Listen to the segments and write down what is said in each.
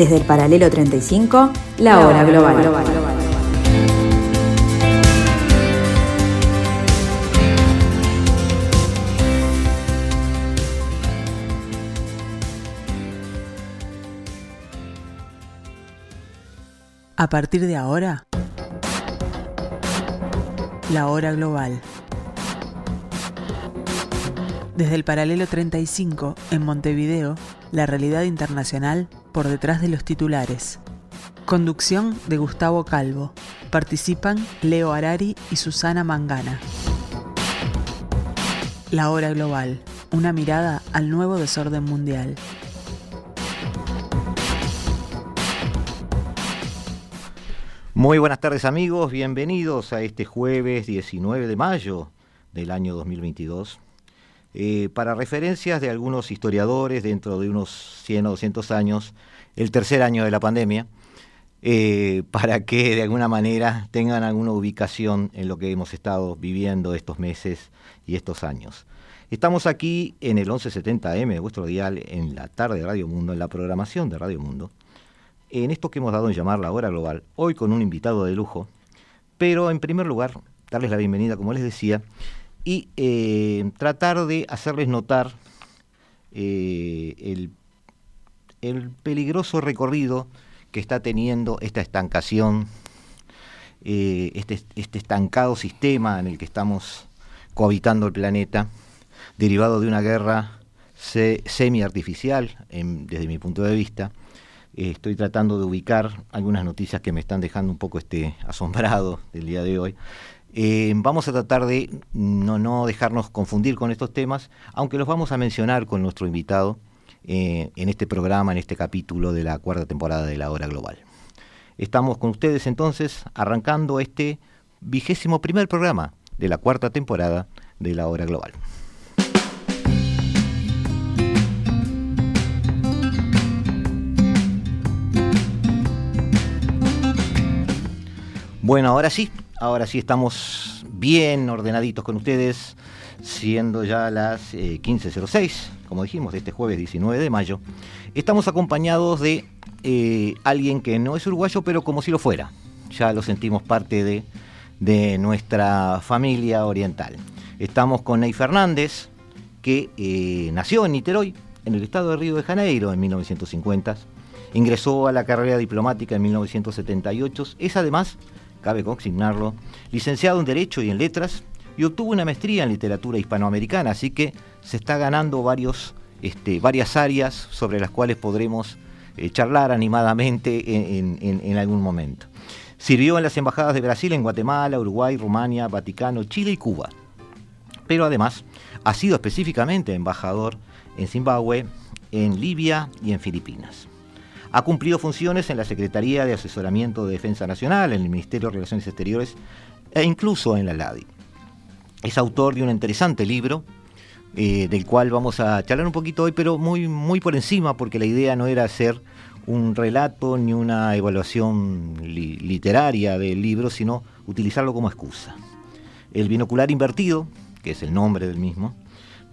Desde el paralelo 35, la hora global. A partir de ahora, la hora global. Desde el paralelo 35, en Montevideo, la realidad internacional por detrás de los titulares. Conducción de Gustavo Calvo. Participan Leo Arari y Susana Mangana. La hora global. Una mirada al nuevo desorden mundial. Muy buenas tardes amigos, bienvenidos a este jueves 19 de mayo del año 2022. Eh, para referencias de algunos historiadores, dentro de unos 100 o 200 años, el tercer año de la pandemia, eh, para que de alguna manera tengan alguna ubicación en lo que hemos estado viviendo estos meses y estos años. Estamos aquí en el 1170M, vuestro dial, en la tarde de Radio Mundo, en la programación de Radio Mundo, en esto que hemos dado en llamar la hora global, hoy con un invitado de lujo, pero en primer lugar, darles la bienvenida, como les decía, y eh, tratar de hacerles notar eh, el, peligroso recorrido que está teniendo esta estancación, eh, este, este, estancado sistema en el que estamos cohabitando el planeta, derivado de una guerra semi-artificial, desde mi punto de vista. estoy tratando de ubicar algunas noticias que me están dejando un poco este asombrado del día de hoy. Eh, vamos a tratar de no, no, dejarnos confundir con estos temas, aunque los vamos a mencionar con nuestro invitado eh, en este programa, en este capítulo de la cuarta temporada de la Hora Global. Estamos con ustedes entonces arrancando este vigésimo primer programa de la cuarta temporada de la Hora Global. Bueno, ahora sí, Ahora sí estamos bien ordenaditos con ustedes, siendo ya las 15.06, eh, como dijimos, de este jueves 19 de mayo. Estamos acompañados de eh, alguien que no es uruguayo, pero como si lo fuera. Ya lo sentimos parte de, de nuestra familia oriental. Estamos con Ney Fernández, que eh, nació en Niterói, en el estado de Río de Janeiro, en 1950. Ingresó a la carrera diplomática en 1978. Es además cabe consignarlo, licenciado en Derecho y en Letras, y obtuvo una maestría en Literatura Hispanoamericana, así que se está ganando varios, este, varias áreas sobre las cuales podremos eh, charlar animadamente en, algún momento. Sirvió en las embajadas de Brasil, en Guatemala, Uruguay, Rumania, Vaticano, Chile y Cuba. Pero además ha sido específicamente embajador en Zimbabue, en Libia y en Filipinas. Ha cumplido funciones en la Secretaría de Asesoramiento de Defensa Nacional, en el Ministerio de Relaciones Exteriores e incluso en la LADI. Es autor de un interesante libro, eh, del cual vamos a charlar un poquito hoy, pero muy, muy por encima, porque la idea no era hacer un relato ni una evaluación literaria del libro, sino utilizarlo como excusa. El binocular invertido, que es el nombre del mismo,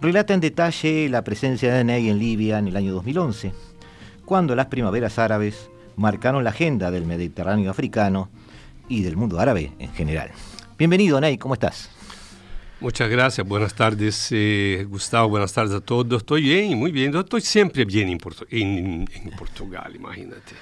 relata en detalle la presencia de Ney en Libia en el año 2011 cuando las primaveras árabes marcaron la agenda del Mediterráneo africano y del mundo árabe en general. Bienvenido, Ney, ¿cómo estás? Muchas gracias, buenas tardes eh, Gustavo, buenas tardes a todos. Estoy bien, muy bien, estoy siempre bien en, Portugal, imagínate.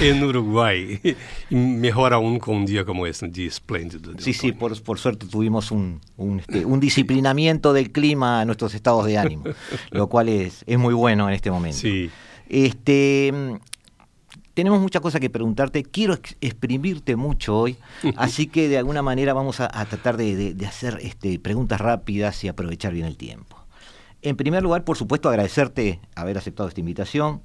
En Uruguay, mejor aún con un día como este, un día espléndido. Sí, sí, por, por, suerte tuvimos un, un, este, un, disciplinamiento del clima a nuestros estados de ánimo, lo cual es, es muy bueno en este momento. Sí. Este, tenemos muchas cosas que preguntarte, quiero exprimirte mucho hoy, así que de alguna manera vamos a, tratar de, hacer este, preguntas rápidas y aprovechar bien el tiempo. En primer lugar, por supuesto, agradecerte haber aceptado esta invitación.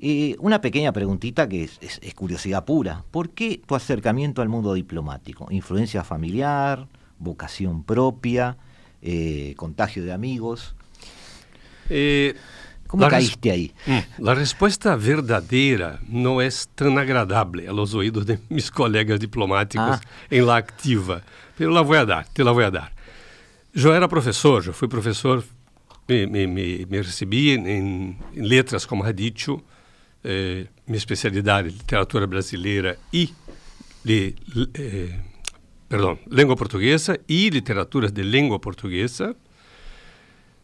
Eh, una pequeña preguntita que es, curiosidad pura. ¿Por qué tu acercamiento al mundo diplomático? ¿Influencia familiar? ¿Vocación propia? Eh, ¿Contagio de amigos? Eh, ¿Cómo caíste ahí? Mm, la respuesta verdadera no es tan agradable a los oídos de mis colegas diplomáticos ah. en la activa, pero la voy a dar, te la voy a dar. Yo era profesor, yo fui profesor, me, me, me, me recibí en, en, letras, como ha dicho, eh, minha especialidade, literatura brasileira e de, eh, perdão, língua portuguesa e literatura de língua portuguesa.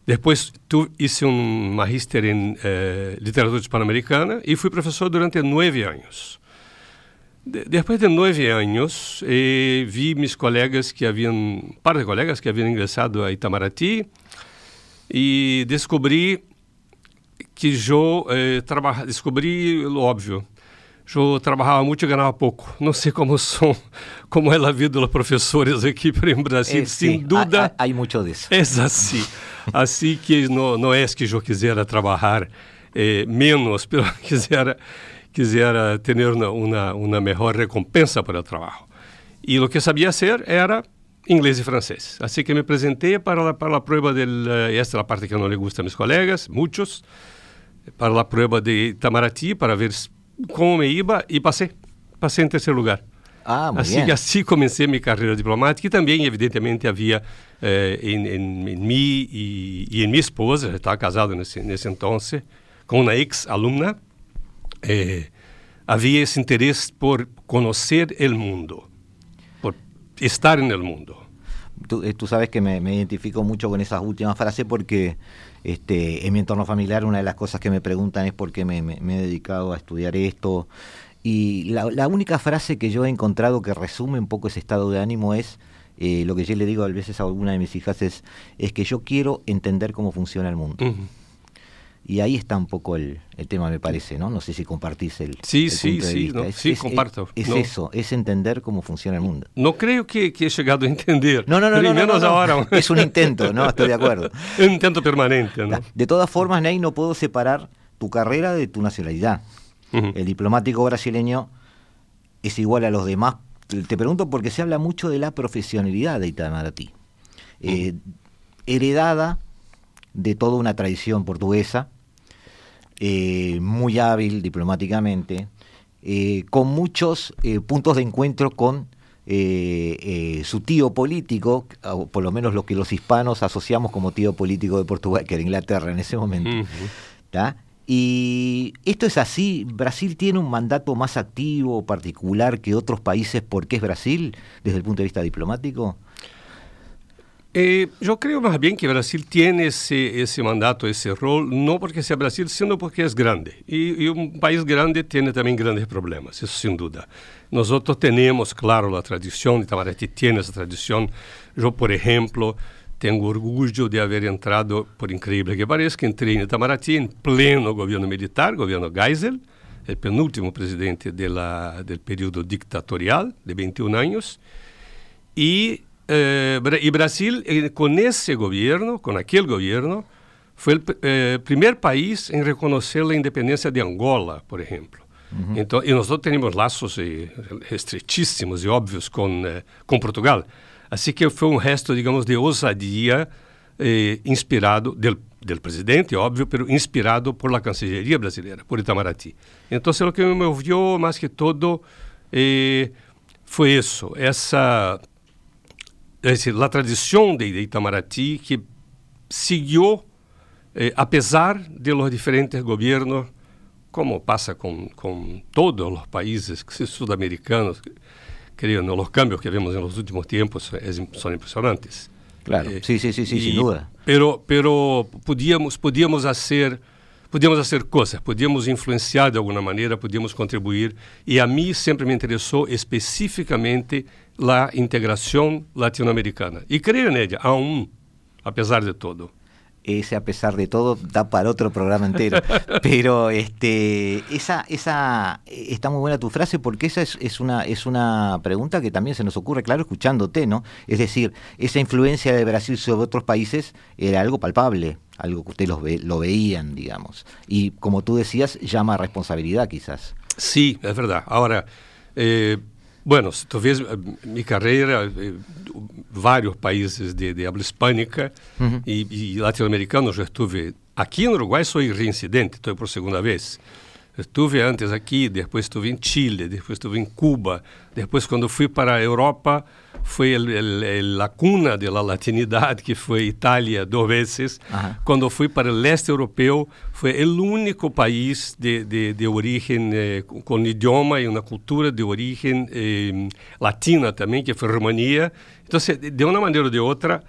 Depois tu, hice um magíster em eh, literatura hispano-americana e fui professor durante nove anos. De, depois de nove anos, eh, vi meus colegas que haviam, par de colegas que haviam ingressado a Itamaraty e descobri que eu eh, trabalha, descobri o óbvio. Eu trabalhava muito e ganhava pouco. Não sei como são, como é a vida dos professores aqui em Brasil. Eh, Sem sí, dúvida. Há, muito disso. É assim. assim que não, não é que eu quisera trabalhar eh, menos, mas quisera, quisera ter uma, uma, uma melhor recompensa para o trabalho. E o que sabia ser era inglês e francês. Assim que me apresentei para a, para a prova del, esta é a parte que não lhe gusta a meus colegas, muitos, para a prova de Itamaraty, para ver como me iba, e passei. Passei em terceiro lugar. Ah, muito assim, assim comecei minha carreira diplomática e também, evidentemente, havia eh, em, em, em mim e, e, em minha esposa, já estava casado nesse, nesse então, com uma ex-alumna, eh, havia esse interesse por conhecer o mundo, por estar no mundo. Tú, eh, tú, sabes que me, me, identifico mucho con esas últimas frases porque este, en mi entorno familiar una de las cosas que me preguntan es por qué me, he dedicado a estudiar esto. Y la, la, única frase que yo he encontrado que resume un poco ese estado de ánimo es, eh, lo que yo le digo a veces a alguna de mis hijas es, es que yo quiero entender cómo funciona el mundo. Y ahí está un poco el, el, tema, me parece, ¿no? No sé si compartís el, sí, el sí, punto de sí, vista. No, es, sí, es, comparto. Es, no. eso, es entender cómo funciona el mundo. No creo que, que he llegado a entender. No, no, no. no, no, menos no, ahora. Es un intento, ¿no? Estoy de acuerdo. un intento permanente, ¿no? De todas formas, Ney, no puedo separar tu carrera de tu nacionalidad. Uh -huh. El diplomático brasileño es igual a los demás. Te pregunto porque se habla mucho de la profesionalidad de Itamaraty. Eh, uh -huh. heredada de toda una tradición portuguesa, eh, muy hábil diplomáticamente, eh, con muchos eh, puntos de encuentro con eh, su tío político, o por lo menos lo que los hispanos asociamos como tío político de Portugal, que era Inglaterra en ese momento. Uh -huh. Y esto es así, Brasil tiene un mandato más activo, particular que otros países porque es Brasil desde el punto de vista diplomático. Eh, yo creo más bien que Brasil tiene ese, ese mandato, ese rol, no porque sea Brasil, sino porque es grande. Y, un país grande tiene también grandes problemas, eso sin duda. Nosotros tenemos, claro, la tradición, Itamaraty tiene esa tradición. Yo, por ejemplo, tengo orgullo de haber entrado, por increíble que parezca, entré en Itamaraty en pleno gobierno militar, gobierno Geisel, el penúltimo presidente del periodo dictatorial de 21 años. Y eh, y Brasil, eh, con ese gobierno, con aquel gobierno, fue el eh, primer país en reconocer la independencia de Angola, por ejemplo. Uh -huh. Então, y nosotros tenemos lazos eh, estrechísimos y obvios con, eh, con Portugal. Así que fue un gesto, digamos, de osadía eh, inspirado del, del, presidente, obvio, pero inspirado por la Cancillería brasileña, por Itamaraty. Entonces, lo que me movió más que todo eh, fue eso, esa es decir, la tradición de, de Itamaraty que siguió, eh, a pesar de los diferentes gobiernos, como pasa con, con todos los países sudamericanos, creo, ¿no? los cambios que vemos en los últimos tiempos es, son impresionantes. Claro, eh, sí, sí, sí, sí y, sin duda. Pero, pero podíamos, podíamos hacer... Podíamos hacer cosas, podíamos influenciar de alguna manera, podíamos contribuir. Y a mí siempre me interesó específicamente la integración latinoamericana. Y creo en ella, aún, a pesar de todo. Ese a pesar de todo da para otro programa entero. Pero este, esa, esa está muy buena tu frase porque esa es, es, una, es una pregunta que también se nos ocurre, claro, escuchándote, ¿no? Es decir, esa influencia de Brasil sobre otros países era algo palpable, algo que ustedes lo, ve, lo veían, digamos. Y como tú decías, llama a responsabilidad quizás. Sí, es verdad. Ahora, eh, bueno, si tú ves mi carrera, eh, varios países de, de habla hispánica uh -huh. y, y latinoamericanos, yo estuve aquí en Uruguay, soy reincidente, estoy por segunda vez. Estuve antes aqui, depois estive em Chile, depois estive em Cuba, depois quando fui para a Europa foi a cuna da latinidade, que foi Itália duas vezes. Quando fui para o leste europeu, foi o único país de, de, de origem eh, com idioma e uma cultura de origem eh, latina também, que foi Romania. Então, de uma maneira ou de outra,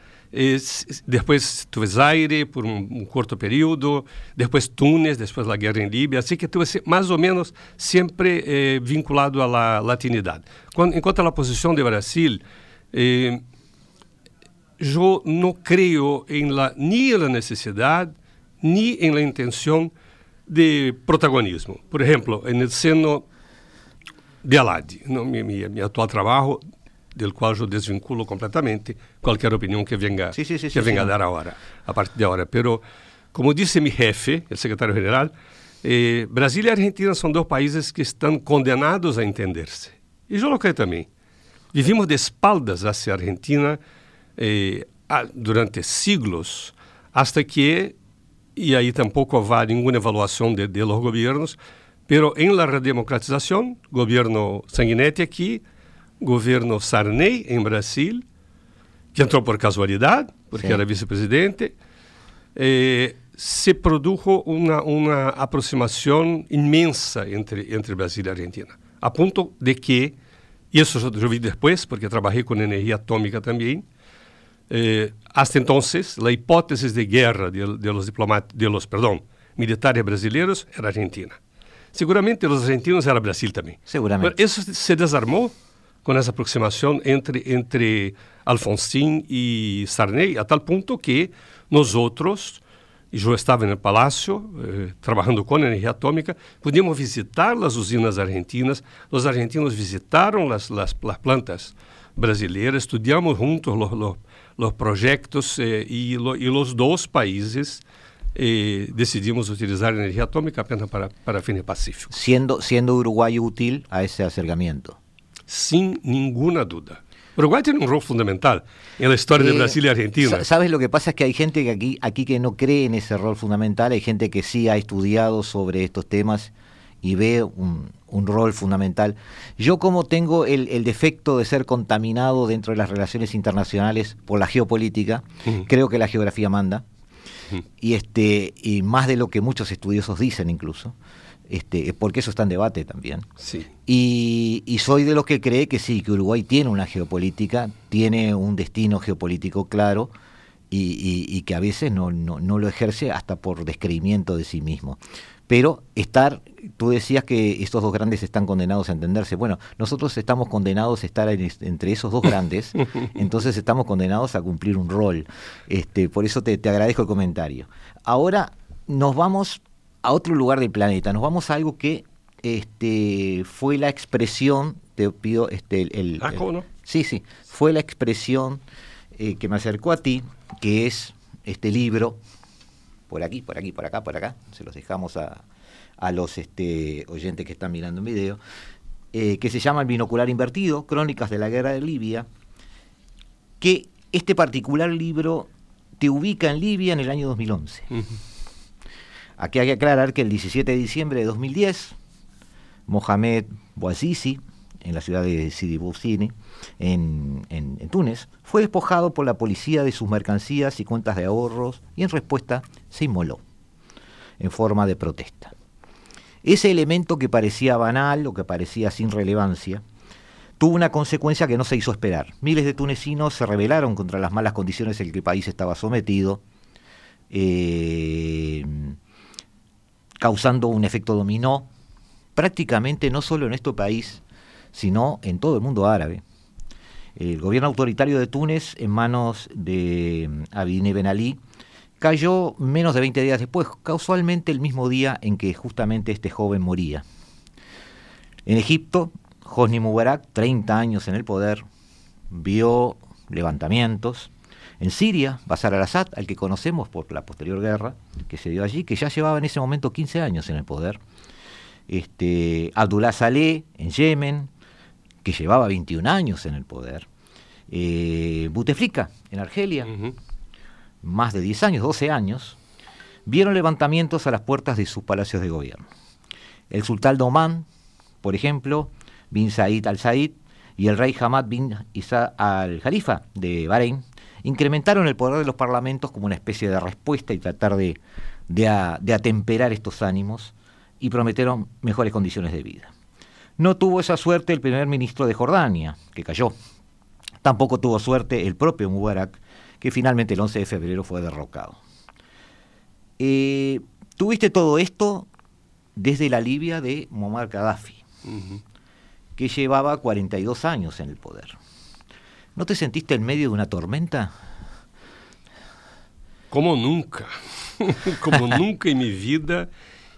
depois tuve Zaire por um, um, curto período, depois Túnez, depois a guerra em Líbia, assim que tuve mais ou menos sempre eh, vinculado à latinidade. Quando, enquanto a posição do Brasil, eh, eu não creio em la, nem na necessidade, nem em la intenção de protagonismo. Por exemplo, no seno de Alad, no meu, atual trabalho, del qual eu desvinculo completamente qualquer opinião que venga, sí, sí, sí, que venga a dar a partir de agora. Pero, como disse meu jefe, o secretário-geral, eh, Brasil e Argentina são dois países que estão condenados a entender-se. E eu creio também. Vivimos de espaldas hacia a Argentina eh, durante siglos, hasta que, e aí tampouco há nenhuma avaliação de, de los gobiernos, pero em la redemocratização, governo Sanguinetti aqui, governo Sarney em Brasil, que entrou por casualidade, porque Sim. era vice-presidente, eh, se produjo uma, uma aproximação imensa entre, entre Brasil e Argentina, a ponto de que, isso eu vi depois, porque trabalhei com energia atômica também, eh, hasta entonces, a hipótese de guerra de, de los de los, perdão, militares brasileiros era Argentina. Seguramente os argentinos era Brasil também. Seguramente. Isso se desarmou com essa aproximação entre, entre Alfonsín e Sarney, a tal ponto que nós outros e estaba en el Palacio eh, com con energía atómica, visitar as usinas argentinas, os argentinos visitaram as as plantas brasileiras, estudamos juntos os os los proyectos eh, los dos países eh, decidimos utilizar energia atômica apenas para, para fines pacíficos. Siendo, siendo Uruguay útil a ese acercamiento. Sin ninguna duda. Uruguay tiene un rol fundamental en la historia de eh, Brasil y Argentina. Sabes, lo que pasa es que hay gente que aquí, aquí que no cree en ese rol fundamental, hay gente que sí ha estudiado sobre estos temas y ve un, rol fundamental. Yo como tengo el, defecto de ser contaminado dentro de las relaciones internacionales por la geopolítica, creo que la geografía manda, y, este, y más de lo que muchos estudiosos dicen incluso. Este, porque eso está en debate también. Sí. Y, soy de los que cree que sí, que Uruguay tiene una geopolítica, tiene un destino geopolítico claro y, que a veces no, no, lo ejerce hasta por descreimiento de sí mismo. Pero estar, tú decías que estos dos grandes están condenados a entenderse. Bueno, nosotros estamos condenados a estar entre esos dos grandes, entonces estamos condenados a cumplir un rol. Este, por eso te, te agradezco el comentario. Ahora nos vamos a otro lugar del planeta. Nos vamos a algo que este, fue la expresión, te pido este, el, ah, ¿cómo no? Sí, sí, fue la expresión eh, que me acercó a ti, que es este libro, por aquí, por aquí, por acá, por acá, se los dejamos a, a los este, oyentes que están mirando en video, eh, que se llama El binocular invertido, Crónicas de la Guerra de Libia, que este particular libro te ubica en Libia en el año 2011. Aquí hay que aclarar que el 17 de diciembre de 2010, Mohamed Bouazizi, en la ciudad de Sidi Bouzini, en, Túnez, fue despojado por la policía de sus mercancías y cuentas de ahorros y en respuesta se inmoló en forma de protesta. Ese elemento que parecía banal o que parecía sin relevancia, tuvo una consecuencia que no se hizo esperar. Miles de tunecinos se rebelaron contra las malas condiciones en que el país estaba sometido. Eh, causando un efecto dominó prácticamente no solo en este país, sino en todo el mundo árabe. El gobierno autoritario de Túnez, en manos de mm, Abidine Ben Ali, cayó menos de 20 días después, casualmente el mismo día en que justamente este joven moría. En Egipto, Hosni Mubarak, 30 años en el poder, vio levantamientos, en Siria, Bashar al-Assad, al que conocemos por la posterior guerra que se dio allí, que ya llevaba en ese momento 15 años en el poder. Este, Abdullah Saleh en Yemen, que llevaba 21 años en el poder. Eh, Buteflika en Argelia, más de 10 años, 12 años, vieron levantamientos a las puertas de sus palacios de gobierno. El sultán de Oman, por ejemplo, bin Said al-Said, y el rey Hamad bin Isa al-Jalifa de Bahrein, incrementaron el poder de los parlamentos como una especie de respuesta y tratar de, de, atemperar estos ánimos y prometieron mejores condiciones de vida. No tuvo esa suerte el primer ministro de Jordania, que cayó. Tampoco tuvo suerte el propio Mubarak, que finalmente el 11 de febrero fue derrocado. Eh, tuviste todo esto desde la Libia de Muammar Gaddafi, que llevaba 42 años en el poder. ¿No te sentiste en medio de una tormenta? Como nunca, como nunca en mi vida.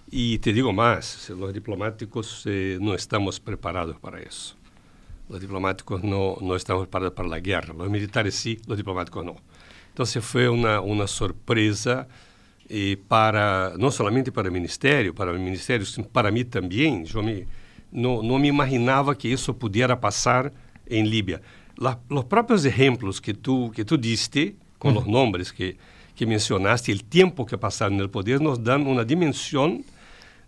Y te digo más, los diplomáticos eh, no estamos preparados para eso. Los diplomáticos no, no estamos preparados para la guerra. Los militares sí, los diplomáticos no. Entonces fue una, una sorpresa eh, para, no solamente para el ministerio, para el ministerio, para mí también. Yo me, no, no me imaginaba que eso pudiera pasar en Libia. La, los propios ejemplos que tú, que tú diste, con los nombres que, que mencionaste, el tiempo que pasaron en el poder, nos dan una dimensión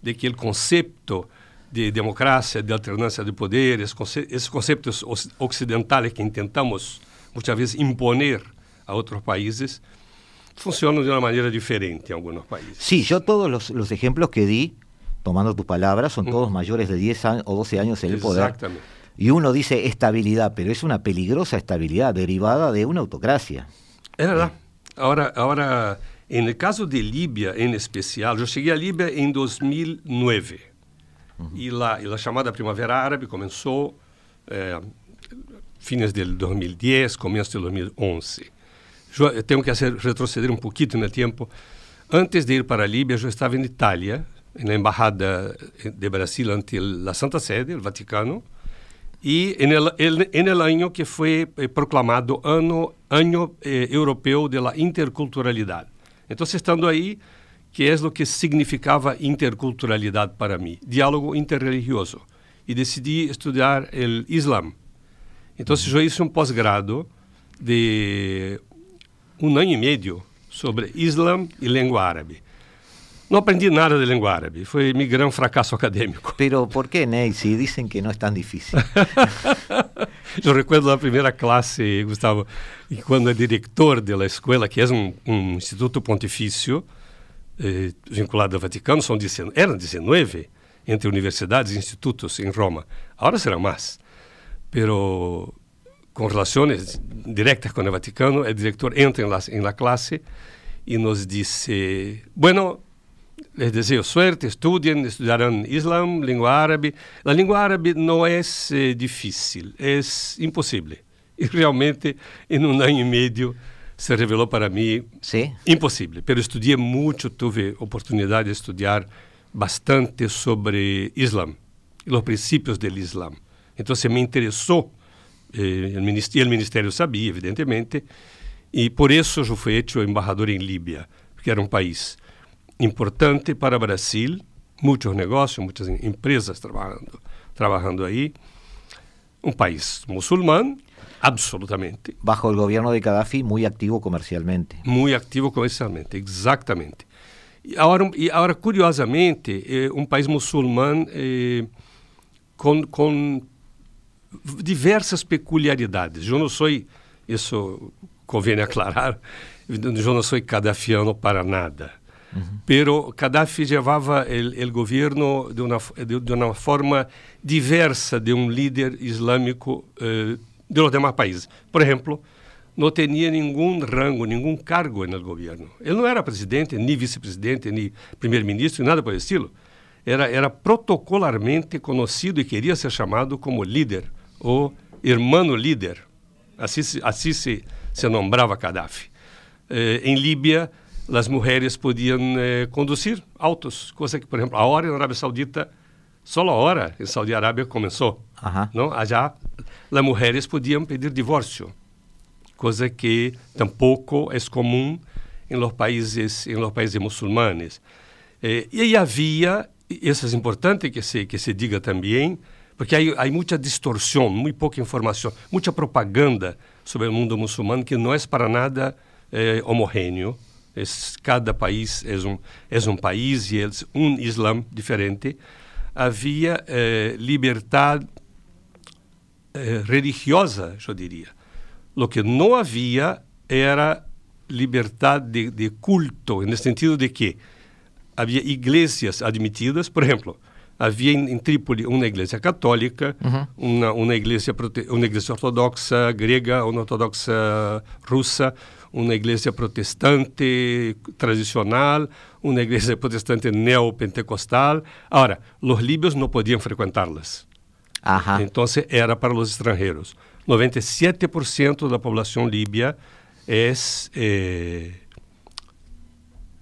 de que el concepto de democracia, de alternancia de poderes, esos conceptos occidentales que intentamos muchas veces imponer a otros países, funcionan de una manera diferente en algunos países. Sí, yo todos los, los ejemplos que di, tomando tus palabras, son todos mayores de 10 años, o 12 años en el poder. Exactamente. Y uno dice estabilidad, pero es una peligrosa estabilidad derivada de una autocracia. Es verdad. Ahora, ahora en el caso de Libia en especial, yo llegué a Libia en 2009 y, la, y la llamada Primavera Árabe comenzó eh, fines del 2010, comienzo del 2011. Yo eh, tengo que hacer retroceder un poquito en el tiempo. Antes de ir para Libia, yo estaba en Italia, en la Embajada de Brasil ante la Santa Sede, el Vaticano, e em el ano que foi eh, proclamado ano ano eh, europeu da interculturalidade. Então, estando aí, que é o que significava interculturalidade para mim, diálogo interreligioso, e decidi estudar o Islã. Então, eu fiz um pós-grado de um ano e meio sobre Islã e língua árabe. No aprendí nada de lengua árabe, fue mi gran fracaso académico. Pero ¿por qué, Ney? Si dicen que no es tan difícil. Yo recuerdo la primera clase, Gustavo, y cuando el director de la escuela, que es un, un instituto pontificio eh, vinculado al Vaticano, son, eran 19 entre universidades e institutos en Roma. Ahora serán más. Pero con relaciones directas con el Vaticano, el director entra en la, en la clase y nos dice, bueno, les desejo suerte, estudien, estudiarán Islam, lengua árabe. La lengua árabe no es eh, difícil, es imposible. E realmente, em um ano e meio, se revelou para mim sí. impossível. Pero estudei muito, tive oportunidade de estudar bastante sobre Islam e os princípios del Islam. Então, me interessou, e eh, o ministério, sabia, evidentemente, e por isso eu fui hecho embajador em Líbia, que era um país importante para o Brasil, muitos negócios, muitas empresas trabalhando, trabalhando aí, um país muçulmano, absolutamente. Bajo o governo de Gaddafi, muito ativo comercialmente. muito ativo comercialmente, exatamente. E agora, e agora curiosamente, eh, é um país muçulmano é, eh, com, com diversas peculiaridades. Eu não sou, isso convém aclarar, eu não sou cadafiano para nada. Pero Gaddafi levava o governo de uma, de, uma forma diversa de um líder islâmico eh, de demais países. Por exemplo, não tinha nenhum rango, nenhum cargo no governo. Ele não era presidente, nem vice-presidente, nem primeiro-ministro, nada por estilo. Era, era protocolarmente conhecido e queria ser chamado como líder, ou irmão líder. Assim, assim se, se nombrava Gaddafi. Eh, em Líbia, as mulheres podiam eh, conduzir autos, coisa que, por exemplo, a hora na Arábia Saudita, só a hora em Saudi Arábia começou. Não? Allá, as mulheres podiam pedir divórcio, coisa que tampouco é comum em los países, em los países muçulmanes. Eh, e aí havia, isso é importante que se, que se diga também, porque há, há muita distorção, muito pouca informação, muita propaganda sobre o mundo muçulmano que não é para nada eh, homogêneo es, cada país es un, es un país y es un Islam diferente. havia eh, liberdade eh, religiosa, eu diria. O que não havia era liberdade de, de culto, no sentido de que havia igrejas admitidas, por exemplo, havia em, em Trípoli uma igreja católica, uhum. uma, uma, igreja, uma igreja ortodoxa grega, uma ortodoxa russa, uma igreja protestante tradicional, uma igreja protestante neopentecostal. Agora, os líbios não podiam frequentá-las. Então, era para os estrangeiros. 97% da população líbia é eh,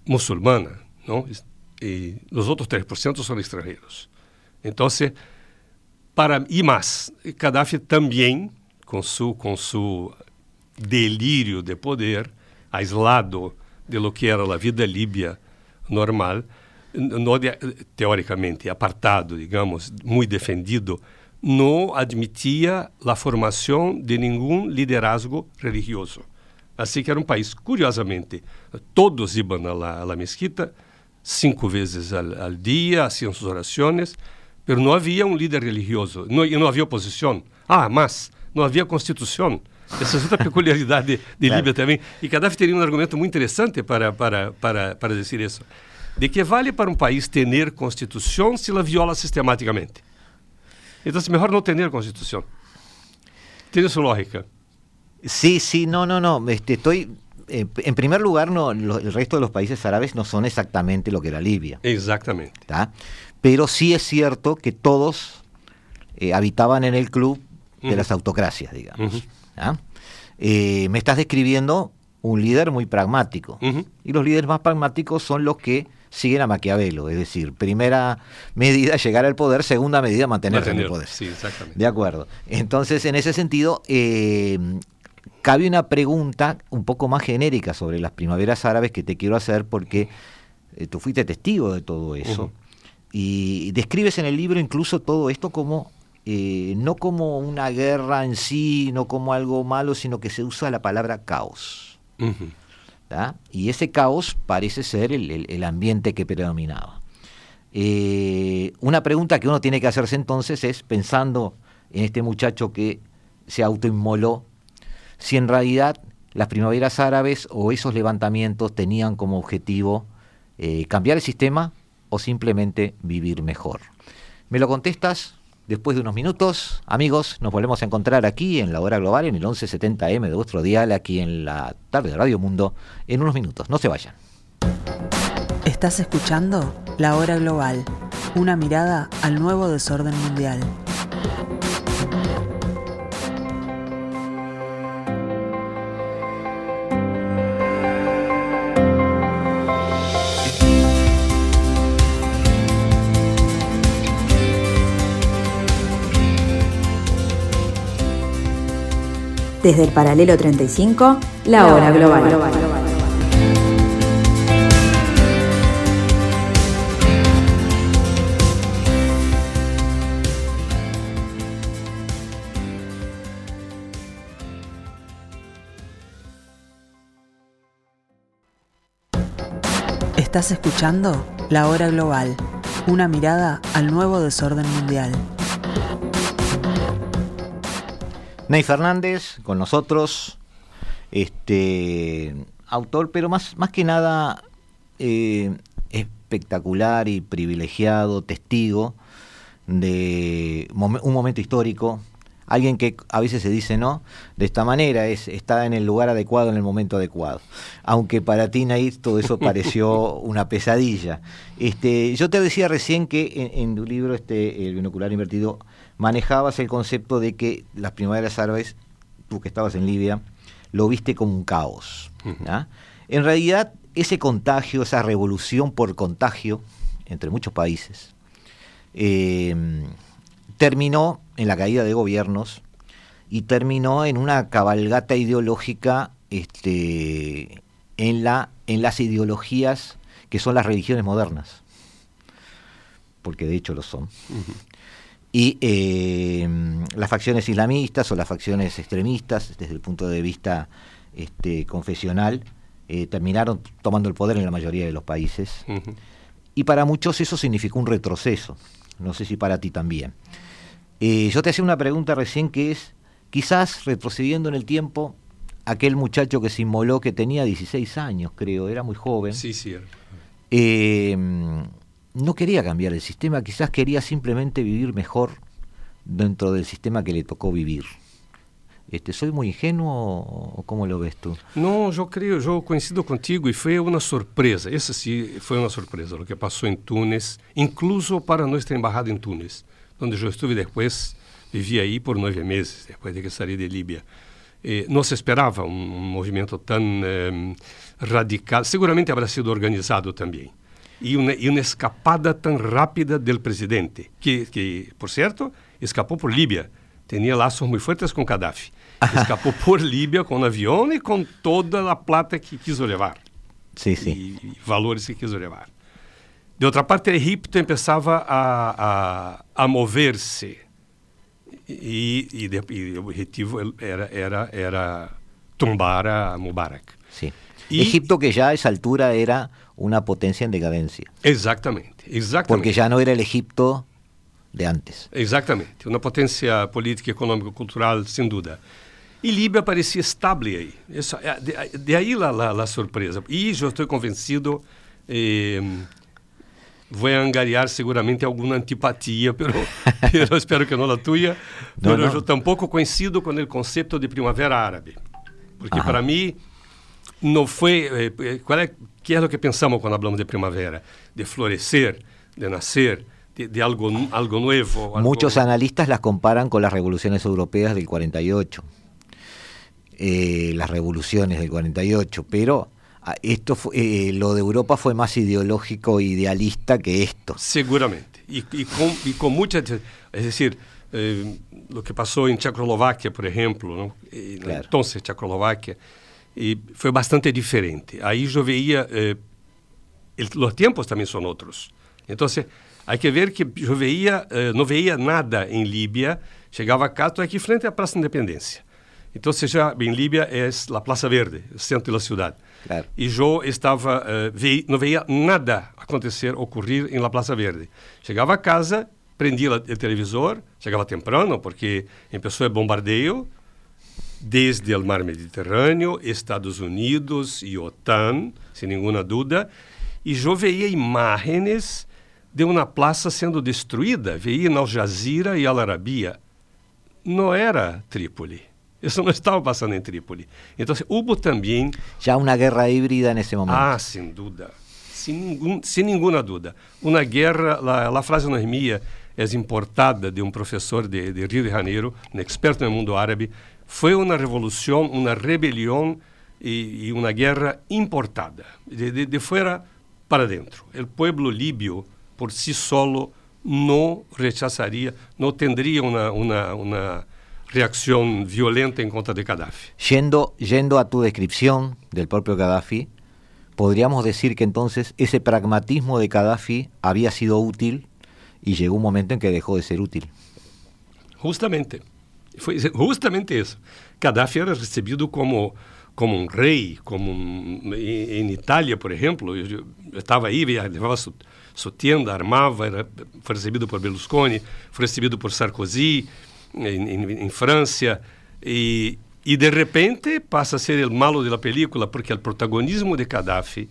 muçulmana, não? E os outros 3% são estrangeiros. Então, para e mais, Gaddafi também com seu com seu delírio de poder, aislado de lo que era a vida líbia normal, no, teoricamente apartado, digamos, muito defendido, não admitia a formação de nenhum liderazgo religioso. Assim que era um país, curiosamente, todos iam à, à mesquita cinco vezes al, al dia, haciam suas orações, mas não havia um líder religioso, não, não havia oposição. Ah, mas não havia constituição. Essa é outra peculiaridade de, Líbia também. E Gaddafi teria um argumento muito interessante para, para, para, para dizer isso. De que vale para um país ter constituição se ela viola sistematicamente? Então, é melhor não ter constituição. Tem sua lógica. Sí, sí, no, no, no. Este, estoy. Eh, en primer lugar, no, lo, el resto de los países árabes no son exactamente lo que era Libia. Exactamente. ¿tá? Pero sí es cierto que todos eh, habitaban en el club de uh -huh. las autocracias, digamos. Uh -huh. Eh, me estás describiendo un líder muy pragmático. Uh -huh. Y los líderes más pragmáticos son los que siguen a Maquiavelo, es decir, primera medida llegar al poder, segunda medida mantenerse Mantener, en el poder. Sí, exactamente. De acuerdo. Entonces, en ese sentido, eh, cabe una pregunta un poco más genérica sobre las primaveras árabes que te quiero hacer porque eh, tú fuiste testigo de todo eso. Uh -huh. Y describes en el libro incluso todo esto como eh, no como una guerra en sí, no como algo malo, sino que se usa la palabra caos. Uh -huh. Y ese caos parece ser el, el, el ambiente que predominaba. Eh, una pregunta que uno tiene que hacerse entonces es, pensando en este muchacho que se autoinmoló, si en realidad las primaveras árabes o esos levantamientos tenían como objetivo eh, cambiar el sistema o simplemente vivir mejor. ¿Me lo contestas? Después de unos minutos, amigos, nos volvemos a encontrar aquí en la hora global, en el 1170M de vuestro dial, aquí en la tarde de Radio Mundo, en unos minutos. No se vayan. Estás escuchando La Hora Global, una mirada al nuevo desorden mundial. Desde el paralelo 35, la, la hora global. global. Estás escuchando La Hora Global, una mirada al nuevo desorden mundial. Ney Fernández con nosotros, este autor, pero más, más que nada eh, espectacular y privilegiado testigo de un momento histórico alguien que a veces se dice no, de esta manera, es está en el lugar adecuado en el momento adecuado. Aunque para ti, Nair, todo eso pareció una pesadilla. Este, yo te decía recién que en, en tu libro, este, El binocular invertido, manejabas el concepto de que las primaveras árabes, tú que estabas en Libia, lo viste como un caos. ¿ya? En realidad, ese contagio, esa revolución por contagio entre muchos países, eh, terminó en la caída de gobiernos y terminó en una cabalgata ideológica este, en, la, en las ideologías que son las religiones modernas, porque de hecho lo son. Uh -huh. Y eh, las facciones islamistas o las facciones extremistas, desde el punto de vista este, confesional, eh, terminaron tomando el poder en la mayoría de los países. Uh -huh. Y para muchos eso significó un retroceso no sé si para ti también. Eh, yo te hacía una pregunta recién que es, quizás retrocediendo en el tiempo, aquel muchacho que se inmoló que tenía 16 años, creo, era muy joven. Sí, sí. No quería cambiar el sistema, quizás quería simplemente vivir mejor dentro del sistema que le tocó vivir. Este, ¿Soy muy ingenuo o cómo lo ves tú? Não, eu creio, eu coincido contigo e foi uma surpresa. Essa sim foi uma surpresa, o que passou em Túnez, incluso para nossa embajada em Túnez, onde eu estive depois, vivi aí por nove meses, depois de que saí de Líbia. Eh, não se esperava um, um movimento tão eh, radical, seguramente haverá sido organizado também. E uma, e uma escapada tão rápida do presidente, que, que, por certo, escapou por Líbia. Tinha laços muito fortes com Gaddafi. Escapou por Líbia com um avião e com toda a plata que quis levar. Sí, sí. E, e valores que quis levar. De outra parte, Egipto começava a, a, a mover-se. E, e, e, o objetivo era, era, era tumbar a Mubarak. sí. Y- Egipto que ya a esa altura era una potencia en decadencia, Exatamente, exatamente. porque ya no era el Egipto de antes. Exatamente, uma potência política, econômica, cultural, sem dúvida. E Líbia parecia estável aí. Isso, é, de, de aí a, surpresa. E eu estou convencido, eh, vou angariar seguramente alguma antipatia, pero, pero espero que não a tua, não. eu tampouco coincido com o conceito de primavera árabe. Porque para mim não foi eh, eh, qual é que é o que pensamos quando falamos de primavera, de florescer, de nascer, de, de algo algo novo. algo- Muchos analistas las comparan con las revoluciones europeas del 48, eh, las revoluciones del 48, pero ah, esto fu- eh, lo de Europa fue más ideológico e idealista que esto. Seguramente. E, e, com, e com muita. É decir, eh, o que passou em Tchecoslováquia, por exemplo, não? E, Claro. então, Tchecoslováquia, e foi bastante diferente. Aí eu veia. Eh, os tempos também são outros. Então, há que ver que eu veia, eh, não veia nada em Líbia. Chegava a estou aqui frente à Praça Independência. Então, já em Líbia é a Praça Verde, o centro da cidade. Claro. E eu estava, eh, não veia nada acontecer, ocorrer em La Plaza Verde. Chegava a casa, prendia o televisor, chegava temprano, porque começou o bombardeio, desde o mar Mediterrâneo, Estados Unidos e OTAN, sem nenhuma dúvida, e eu veia imagens de uma praça sendo destruída, veia em Al Jazeera e Al Arabiya. Não era Trípoli. Isso não estava passando em Trípoli. Então, houve também Ya una guerra híbrida en ese momento. ah, sem dúvida. Sem, nenhum, sem nenhuma dúvida. Uma guerra, a, a frase não é minha, é importada de um professor de, de Rio de Janeiro, um experto no mundo árabe. Foi uma revolução, uma rebelião e, e uma guerra importada, de, de, de fora para dentro. O povo líbio, por si solo, não rechazaria, não teria uma, uma, uma reação violenta em contra de Gaddafi. Yendo, yendo a tu descripción del propio Gaddafi, podríamos decir que entonces ese pragmatismo de Gaddafi había sido útil y llegó un momento en que dejó de ser útil. Justamente. Foi justamente isso. Gaddafi era recebido como como um rei, como um, em, em Itália, por exemplo, eu, estava aí, levava sua, sua tenda, armava, era, foi recebido por Berlusconi, foi recebido por Sarkozy em, em, em França e e de repente passa a ser o malo da película porque o protagonismo de Gaddafi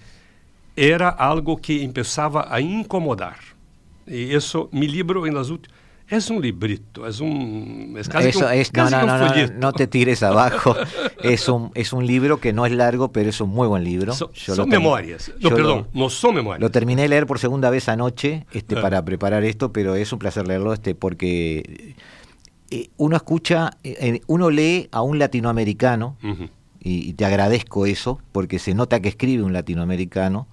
era algo que começava a incomodar. E isso, mi libro em las últimas es un librito, es un es casi Eso es, no, casi no, no, no, te tires abajo. Es un, es un libro que no es largo, pero es un muy buen libro. So- son memorias. No, perdón, lo- no son memorias. Lo terminé de leer por segunda vez anoche este, Ah. para preparar esto, pero es un placer leerlo este, porque eh, uno escucha, eh, eh, uno lee a un latinoamericano, y, y te agradezco eso, porque se nota que escribe un latinoamericano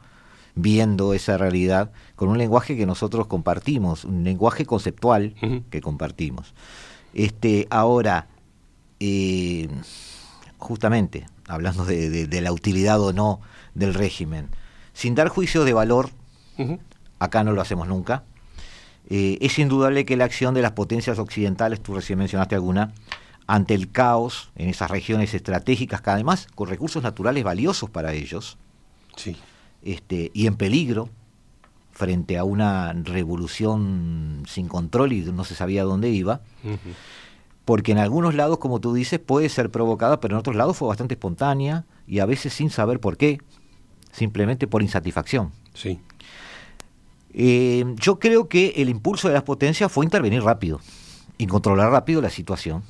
viendo esa realidad con un lenguaje que nosotros compartimos, un lenguaje conceptual que compartimos. Este, ahora, eh, justamente, hablando de, de- de la utilidad o no del régimen, sin dar juicio de valor, acá no lo hacemos nunca, eh, es indudable que la acción de las potencias occidentales, tú recién mencionaste alguna, ante el caos en esas regiones estratégicas, que además con recursos naturales valiosos para ellos, Sí. Este, y en peligro, frente a una revolución sin control y no se sabía dónde iba, porque en algunos lados, como tú dices, puede ser provocada, pero en otros lados fue bastante espontánea y a veces sin saber por qué, simplemente por insatisfacción. Sí. Eh, yo creo que el impulso de las potencias fue intervenir rápido y controlar rápido la situación,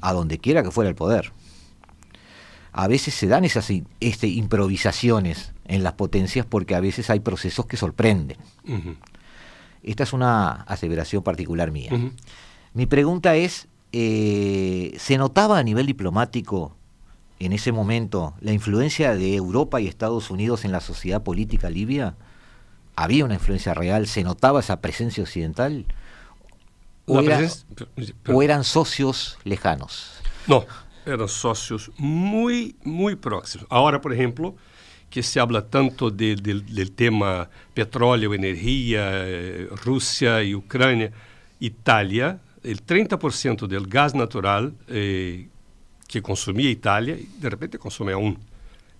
a donde quiera que fuera el poder. A veces se dan esas este, improvisaciones en las potencias porque a veces hay procesos que sorprenden. Esta es una aseveración particular mía. Mi pregunta es, eh, ¿se notaba a nivel diplomático en ese momento la influencia de Europa y Estados Unidos en la sociedad política libia? ¿Había una influencia real? ¿Se notaba esa presencia occidental? ¿O, ¿o eran socios lejanos? No, eran socios muy, muy próximos. Ahora, por ejemplo, que se habla tanto de, de, del tema petróleo, energía, eh, Rusia y Ucrania, Italia, el 30% del gas natural eh, que consumía Italia, de repente consume aún.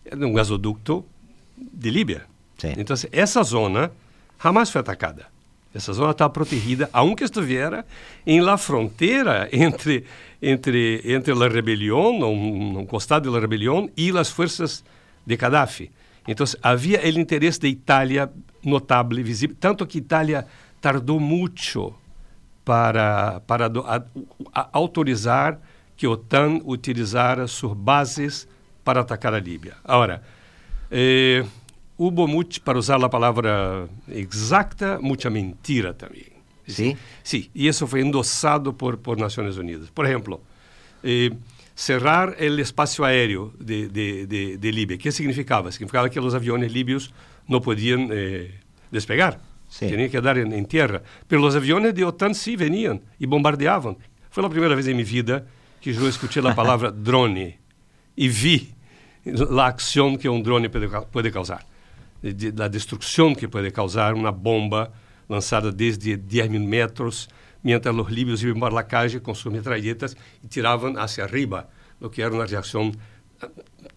Era un gasoducto de Libia. Sí. Entonces, esa zona jamás fue atacada. Essa zona estava protegida, aunque estuviera em la fronteira entre entre entre a rebelião, no, no costado da rebelião e as forças de Gaddafi. Então havia o interesse da Itália notável, visível, tanto que Itália tardou muito para para a, a, autorizar que a OTAN utilizara suas bases para atacar a Líbia. Agora, eh, hubo mucho, para usar la palabra exacta, mucha mentira también. ¿Sí? Sí, y eso fue endosado por, por Naciones Unidas. Por ejemplo, eh, cerrar el espacio aéreo de, de, de, de, Libia. ¿Qué significaba? Significaba que los aviones libios no podían eh, despegar, sí. tenían que quedar en, en, tierra. Pero los aviones de OTAN sí venían y bombardeaban. Fue la primera vez en mi vida que yo escuché la palabra drone y vi la acción que un drone puede, puede causar de, da destruição que pode causar uma bomba lançada desde 10 mil metros, mientras os libios iam para a calle com suas metralhetas e tiravam hacia arriba, o que era uma reação ah,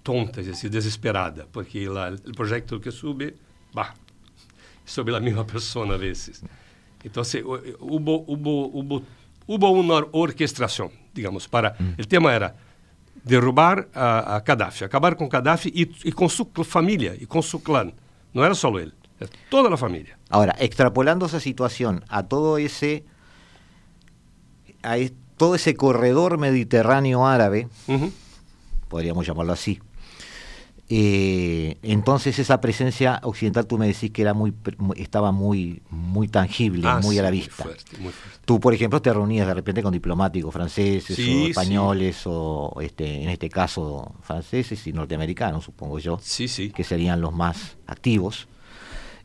tonta, es decir, desesperada, porque o projeto que sube, bah, sobre a mesma pessoa a vezes. Então, hubo, hubo, hubo, hubo uma orquestração, digamos, para... Mm. O tema era derrubar a, a Gaddafi, acabar com Gaddafi e, e com sua família, e com seu clã. No era solo él, era toda la familia. Ahora, extrapolando esa situación a todo ese, a todo ese corredor mediterráneo árabe, uh -huh. podríamos llamarlo así, eh, entonces esa presencia occidental tú me decís que era muy, estaba muy, muy tangible, ah, muy sí, a la vista. Muy fuerte, muy fuerte. Tú, por ejemplo, te reunías de repente con diplomáticos franceses sí, o españoles sí. o, este, en este caso, franceses y norteamericanos, supongo yo, sí, sí. que serían los más activos.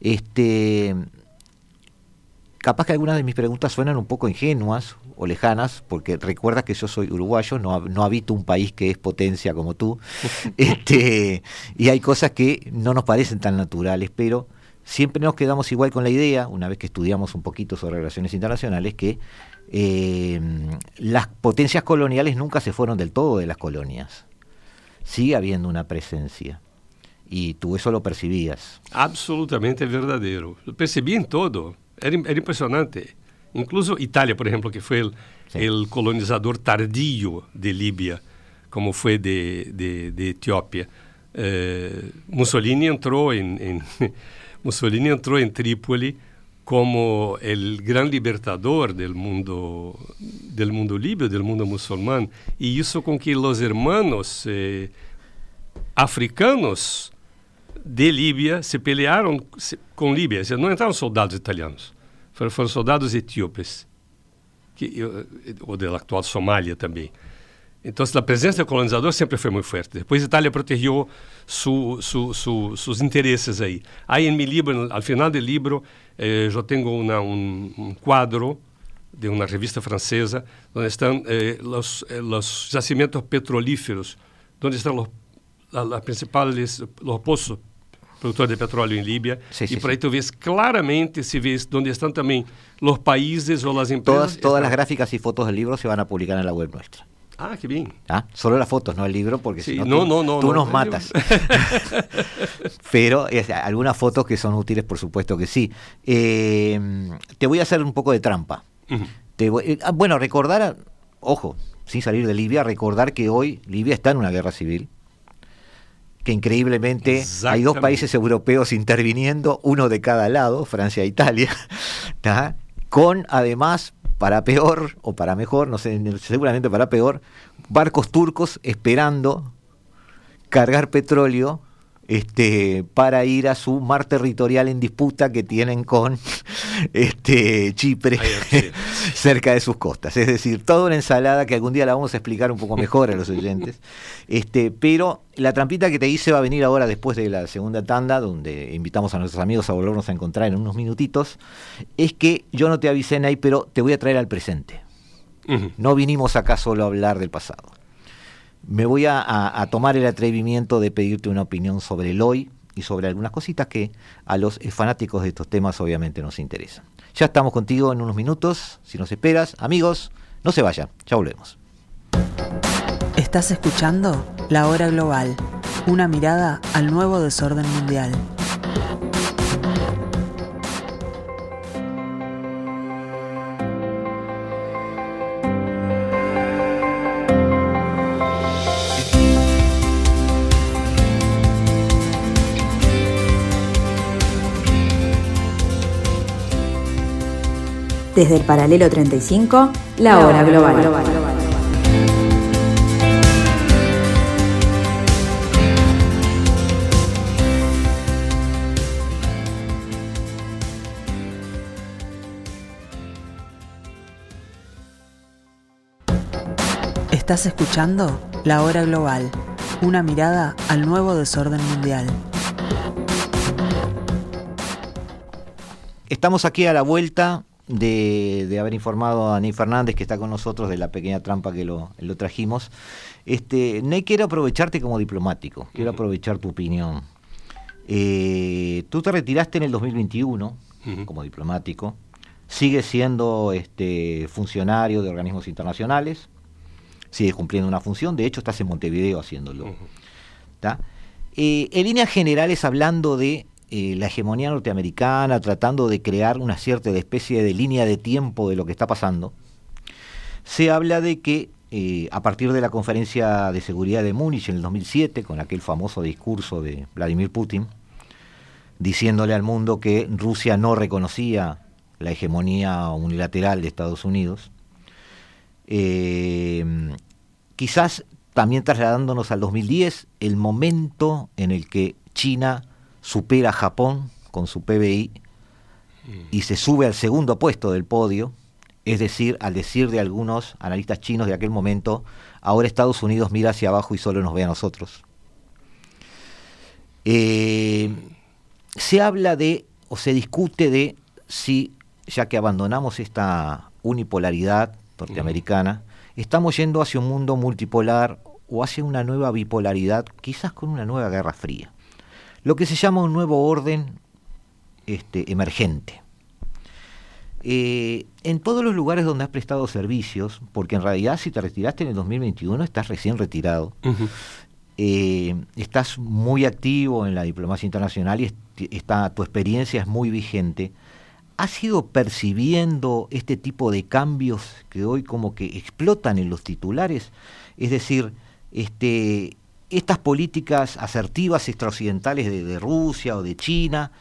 Este, capaz que algunas de mis preguntas suenan un poco ingenuas o lejanas, porque recuerda que yo soy uruguayo, no, no habito un país que es potencia como tú, este, y hay cosas que no nos parecen tan naturales, pero siempre nos quedamos igual con la idea, una vez que estudiamos un poquito sobre relaciones internacionales, que eh, las potencias coloniales nunca se fueron del todo de las colonias. Sigue habiendo una presencia. Y tú eso lo percibías. Absolutamente verdadero. Lo percibí en todo. era, era impressionante. Incluso Itália, por exemplo, que foi o colonizador tardio de Líbia, como foi de, de, de Etiópia. Eh, Mussolini entrou em, em Mussolini entrou em Trípoli como o grande libertador do mundo do mundo líbio, do mundo muçulmano, e isso com que os irmãos eh, africanos de Líbia se pelearam com Líbia. Não entraram soldados italianos, foram, foram soldados etíopes, que, ou da atual Somália também. Então, a presença do colonizador sempre foi muito forte. Depois, a Itália protegeu su, su, su, seus interesses aí. Aí, em meu livro, ao final do livro, eh, eu tenho um, um, quadro de uma revista francesa, onde estão eh, os, eh, os jacimentos petrolíferos, onde estão os, principais, os poços produtor de petróleo em Líbia. Sí, y por ahí sí. tú ves claramente, si ves dónde están también los países o las empresas. Todas, todas las gráficas y fotos del libro se van a publicar en la web nuestra. Ah, qué bien. ¿Ah? Solo las fotos, no el libro, porque Sí, si no, no, tú, no, no, tú no, nos el matas. Pero es, algunas fotos que son útiles, por supuesto que sí. Eh, te voy a hacer un poco de trampa. Ujú. Te voy- eh, ah, bueno, recordar, ojo, sin salir de Libia, recordar que hoy Libia está en una guerra civil. Que increíblemente hay dos países europeos interviniendo, uno de cada lado, Francia e Italia, ¿tá? con además, para peor o para mejor, no sé, seguramente para peor, barcos turcos esperando cargar petróleo este, para ir a su mar territorial en disputa que tienen con este, Chipre cerca de sus costas. Es decir, toda una ensalada que algún día la vamos a explicar un poco mejor a los oyentes. Este, pero la trampita que te hice va a venir ahora después de la segunda tanda, donde invitamos a nuestros amigos a volvernos a encontrar en unos minutitos, es que yo no te avisé, Nay, pero te voy a traer al presente. No vinimos acá solo a hablar del pasado. Me voy a, tomar el atrevimiento de pedirte una opinión sobre el hoy y sobre algunas cositas que a los eh, fanáticos de estos temas obviamente nos interesan. Ya estamos contigo en unos minutos, si nos esperas. Amigos, no se vayan, ya volvemos. Estás escuchando La Hora Global, una mirada al nuevo desorden mundial. Desde el paralelo 35, la hora global. Estás escuchando La Hora Global, una mirada al nuevo desorden mundial. Estamos aquí a la vuelta de, de haber informado a Ney Fernández, que está con nosotros, de la pequeña trampa que lo, lo trajimos. Este, Ney, quiero aprovecharte como diplomático, quiero aprovechar tu opinión. Eh, tú te retiraste en el 2021 Ujú. como diplomático, sigues siendo este, funcionario de organismos internacionales, sigues cumpliendo una función, de hecho estás en Montevideo haciéndolo. ¿tá? Eh, en líneas generales, hablando de eh, la hegemonía norteamericana, tratando de crear una cierta especie de línea de tiempo de lo que está pasando, se habla de que eh, a partir de la conferencia de seguridad de Múnich en el 2007, con aquel famoso discurso de Vladimir Putin, diciéndole al mundo que Rusia no reconocía la hegemonía unilateral de Estados Unidos, eh, quizás también trasladándonos al 2010, el momento en el que China supera a Japón con su PBI y se sube al segundo puesto del podio, es decir, al decir de algunos analistas chinos de aquel momento, ahora Estados Unidos mira hacia abajo y solo nos ve a nosotros. Eh, se habla de, o se discute de si, ya que abandonamos esta unipolaridad norteamericana, estamos yendo hacia un mundo multipolar o hacia una nueva bipolaridad, quizás con una nueva guerra fría. Lo que se llama un nuevo orden este, emergente. Eh, en todos los lugares donde has prestado servicios, porque en realidad si te retiraste en el 2021 estás recién retirado, eh, estás muy activo en la diplomacia internacional y est- está, tu experiencia es muy vigente. ¿Has ido percibiendo este tipo de cambios que hoy como que explotan en los titulares? Es decir, este, estas políticas asertivas extraoccidentales de, de Rusia o de China,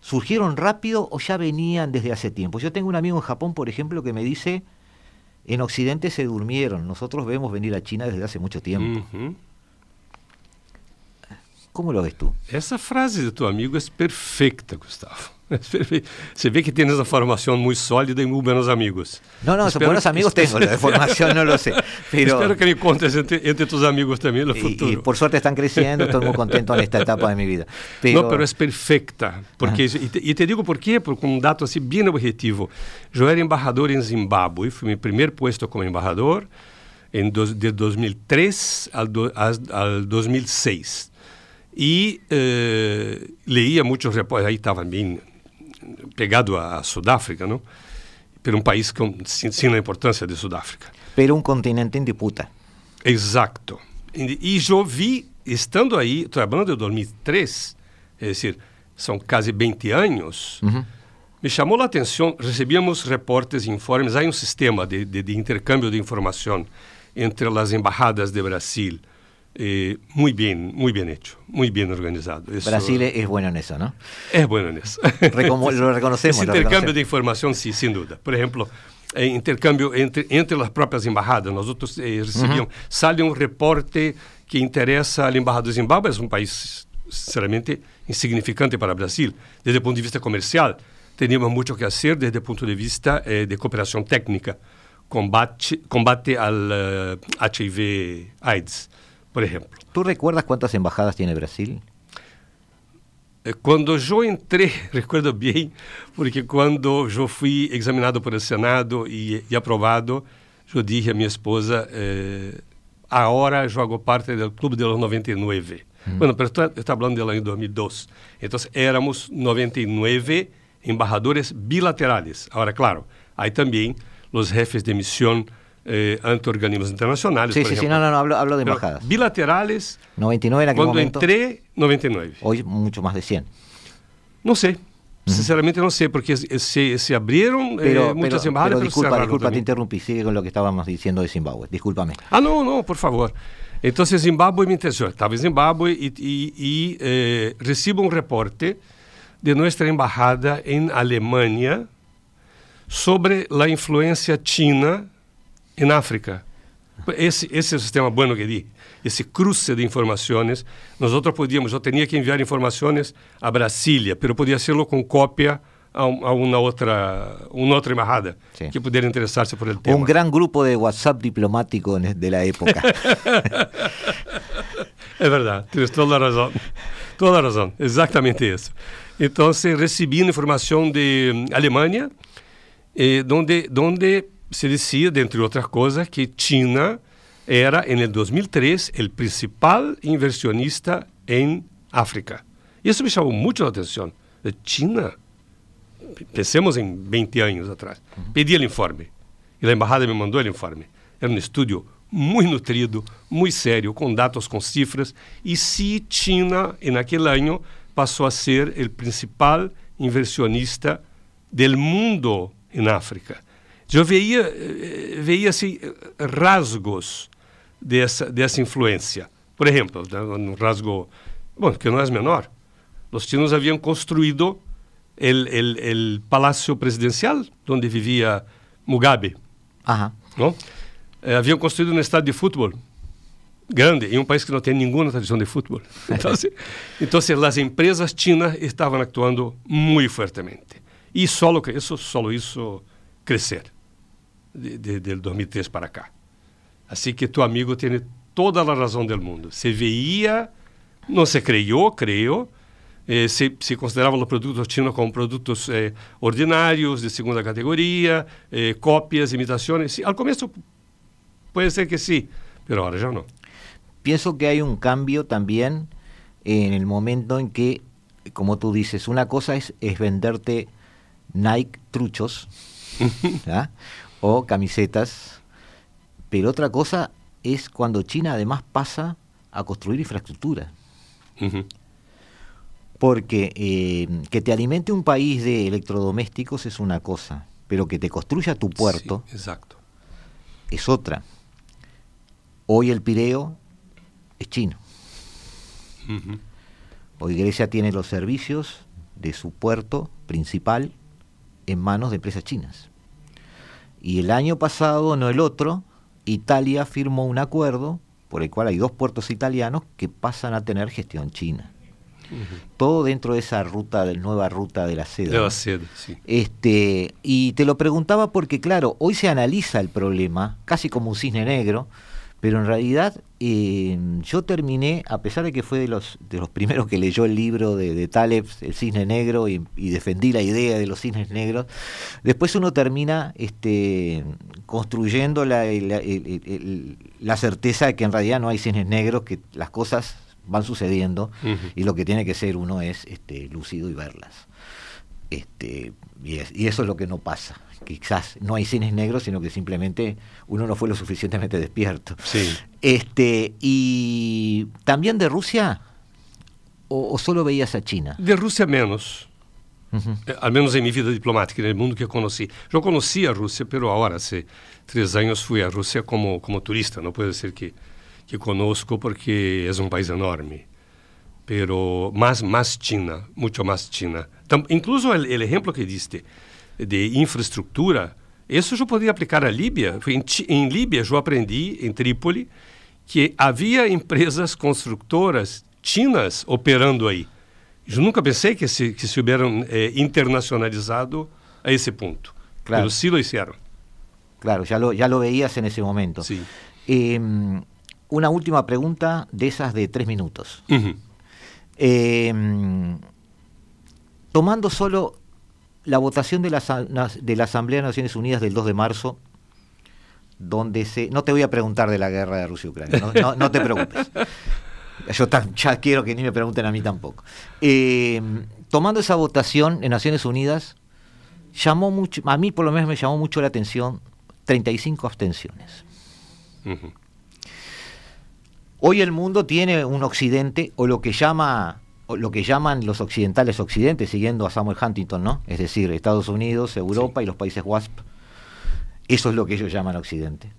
¿surgieron rápido o ya venían desde hace tiempo? Yo tengo un amigo en Japón, por ejemplo, que me dice, en Occidente se durmieron, nosotros vemos venir a China desde hace mucho tiempo. ¿Cómo lo ves tú? Essa frase do teu amigo é perfeita, Gustavo. Se vê que tienes essa formação muito sólida e muito buenos amigos. não não espero, buenos amigos tenho tengo, la formación lo sé. Pero, espero que me contes entre, entre, tus amigos também no futuro. e por suerte estão crescendo estou muito contento en esta etapa de minha vida. Pero... mas é es perfecta. Porque, y ah. te, y, te, digo por quê, porque um dato assim, bem objetivo. Eu era embajador em Zimbabue, fui meu primeiro puesto como embajador de 2003 al, 2006. e eh, leía muitos reportajes, aí estava bem pegado a, a Sudáfrica, não? Por um país sem, sem a importância de Sudáfrica. pero un continente en disputa. Exato. E, eu vi, estando aí, trabalhando em 2003, é decir, são quase 20 anos, Uhum. me chamou a atenção, recebíamos reportes e informes, há um sistema de, de, de intercâmbio de informação entre as embajadas de Brasil, eh, muy bien, muy bien hecho, muy bien organizado. Eso Brasil es, bueno en eso, ¿no? es bueno en eso. Recomo- lo reconocemos, Ese intercambio reconocemos. de información, sí, sin duda. Por ejemplo, eh, intercambio entre, entre las propias embajadas. Nosotros eh, recibíamos, sale un reporte que interesa al embajador de Zimbabue, es un país sinceramente insignificante para Brasil, desde el punto de vista comercial. Teníamos mucho que hacer desde el punto de vista eh, de cooperación técnica, combate, combate al eh, HIV-AIDS, por ejemplo. ¿Tú recuerdas cuántas embajadas tiene Brasil? Eh, Quando eu entrei, recuerdo bem, porque quando eu fui examinado por el Senado e, e aprovado, eu disse à minha esposa, eh, agora eu hago parte do Clube de los 99. Bueno, pero estou estou falando del año 2002. Então, éramos 99 embajadores bilaterales. Agora, claro, aí também os jefes de missão eh, ante organismos internacionales. Sí, por sí, sí, ejemplo. no, no, no, hablo, hablo de Pero embajadas. bilaterales, 99 en aquel quando momento. entrei, 99. Hoy mucho más de 100. Não sei. Sinceramente não sei, porque se, se abriram Pero, eh, muitas pero- embajadas, pero pero disculpa, cerraram disculpa, te interrumpí. Sigue con lo que estábamos diciendo de Zimbabue. Discúlpame. Ah, não, não, por favor. Então, Zimbábue me interessou. Estava em Zimbábue e, e, e eh, recebo um reporte de nossa embajada em Alemanha sobre a influência china em África. Esse, esse é o sistema bueno que di. Esse cruce de informações. Nós podíamos, eu tinha que enviar informações a Brasília, pero podia hacerlo com cópia a, um- uma outra, uma outra embajada Sí. que pudiera interessar-se por el tema. Un gran grupo de WhatsApp diplomático de la época. É verdade, tens toda a razão. Toda a razão, exatamente isso. Então, recebi informação de Alemanha, eh, donde, donde se dizia, dentre outras coisas, que China era em 2003 o principal inversionista em África. Isso me chamou muito a atenção. China, pensemos em 20 anos atrás, uhum. Pedi o informe E a embajada me mandou o informe. Era um estudo muito nutrido, muito sério, com dados, com cifras, e se China naquele ano, passou a ser o principal inversionista do mundo em África. Eu veia, eh, veia assim, rasgos dessa, dessa influência. Por exemplo, né, um rasgo, bom, que não é menor, os chinos haviam construído el, el, el palacio presidencial onde vivia Mugabe, Ajá. não? Eh, haviam construído um estádio de futebol grande em um país que não tem nenhuma tradição de futebol. Então, então as empresas chinas estavam atuando muito fortemente. E só isso, só isso crescer de, de, de 2003 para cá. Assim que tu amigo tem toda a razão do mundo. Se veía, não se creyó, creio, eh, se, se consideravam os produtos chinos como produtos eh, ordinários, de segunda categoria, eh, cópias, imitações. Sí, al começo pode ser que sim, pero agora já não. Pienso que hay un cambio también en el momento en que, como tú dices, una cosa es, es venderte Nike truchos. o camisetas, pero otra cosa es cuando China además pasa a construir infraestructura. Porque eh, que te alimente un país de electrodomésticos es una cosa, pero que te construya tu puerto es otra. Hoy el Pireo es chino. Hoy Grecia tiene los servicios de su puerto principal en manos de empresas chinas. Y el año pasado, no el otro, Italia firmó un acuerdo por el cual hay dos puertos italianos que pasan a tener gestión china. Todo dentro de esa ruta, de nueva ruta de la seda. Deva ¿no? ser, sim. Este, y te lo preguntaba porque, claro, hoy se analiza el problema casi como un cisne negro, pero en realidad eh, yo terminé, a pesar de que fue de los, de los primeros que leyó el libro de, de Taleb, El cisne negro, y, y defendí la idea de los cisnes negros, después uno termina este, construyendo la, la- el- el- el- la certeza de que en realidad no hay cisnes negros, que las cosas van sucediendo y lo que tiene que ser uno es este, lúcido y verlas. Este, y, es- y eso es lo que no pasa. Quizás no hay cines negros, sino que simplemente uno no fue lo suficientemente despierto. Sí. Este, y también de Rusia, o, o solo veías a China. De Rússia, menos. Eh, Al menos em minha vida diplomática, no mundo que eu conheci. Já conhecia a Rússia, pero agora, hace três anos, fui à Rússia como, como turista. Não pode ser que, que conosco, porque é um país enorme. Pero más, más China, mucho más China. Tam- incluso el, el ejemplo que diste de infraestructura, isso eu poderia aplicar à Líbia. Em, Líbia, eu aprendi, em Trípoli, que havia empresas construtoras chinas operando aí. Eu nunca pensei que se, que se hubieran eh, internacionalizado a esse ponto. Claro. Pero sí lo hicieron. Claro, ya lo, ya lo veías en ese momento. Sí. Eh, una última pregunta de esas de tres minutos. Ujú. Eh, tomando solo la votación de la, de la Asamblea de Naciones Unidas del 2 de marzo, donde se... No te voy a preguntar de la guerra de Rusia y Ucrania, no, no- no te preocupes. Yo tan- ya quiero que ni me pregunten a mí tampoco. Eh, tomando esa votación en Naciones Unidas, llamó mucho, a mí por lo menos me llamó mucho la atención 35 abstenciones. Ujú. Hoy el mundo tiene un occidente o lo que llama o lo que llaman los occidentales occidentes, siguiendo a Samuel Huntington, ¿no? Es decir, Estados Unidos, Europa y los países WASP. Eso es lo que ellos llaman occidente.